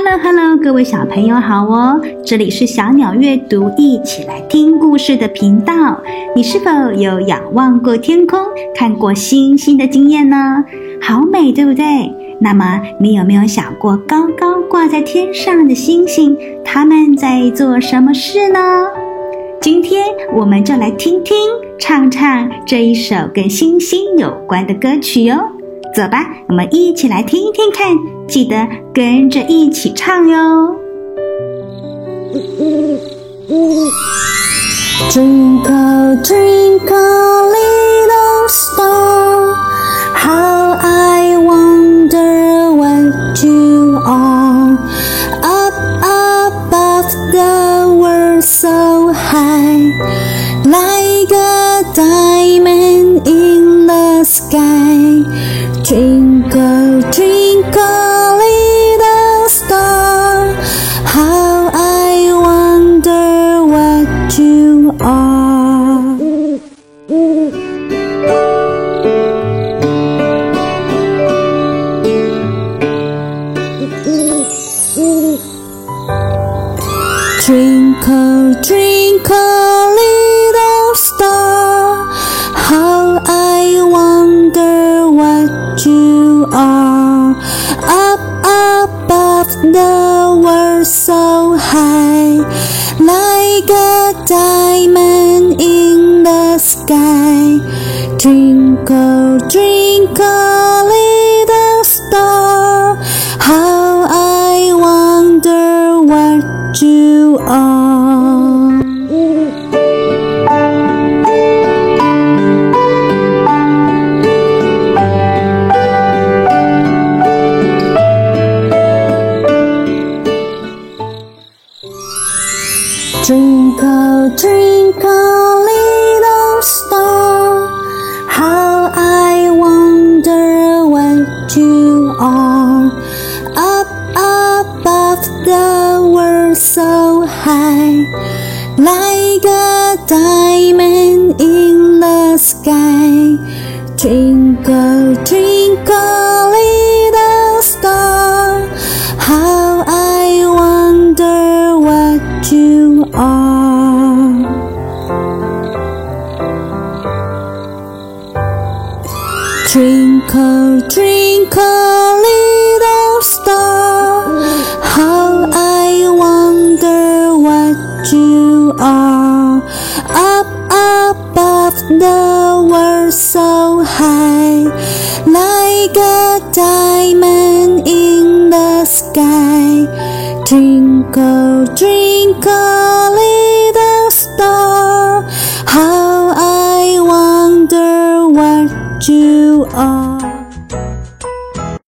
Hello Hello，各位小朋友好哦！这里是小鸟阅读，一起来听故事的频道。你是否有仰望过天空、看过星星的经验呢？好美，对不对？那么你有没有想过，高高挂在天上的星星，他们在做什么事呢？今天我们就来听听、唱唱这一首跟星星有关的歌曲哟。走吧，我们一起来听一听看，记得跟着一起唱哟。Twinkle, twinkle, little star, how I wonder what you are. Up above the world so high, like a diamond Twinkle, twinkle, little star, how I wonder what you are. Up above the world so high, like a diamond in the sky. Twinkle, twinkle, oh, little star, how I wonder what you Twinkle, twinkle, little star, how I wonder what you are. Up above the world so high, like a diamond in the sky. Twinkle, twinkle, little star, how Drink a little star, how I wonder what you are. Up above the world so high, like a diamond in the sky. Twinkle, twinkle little star, how I wonder what you are.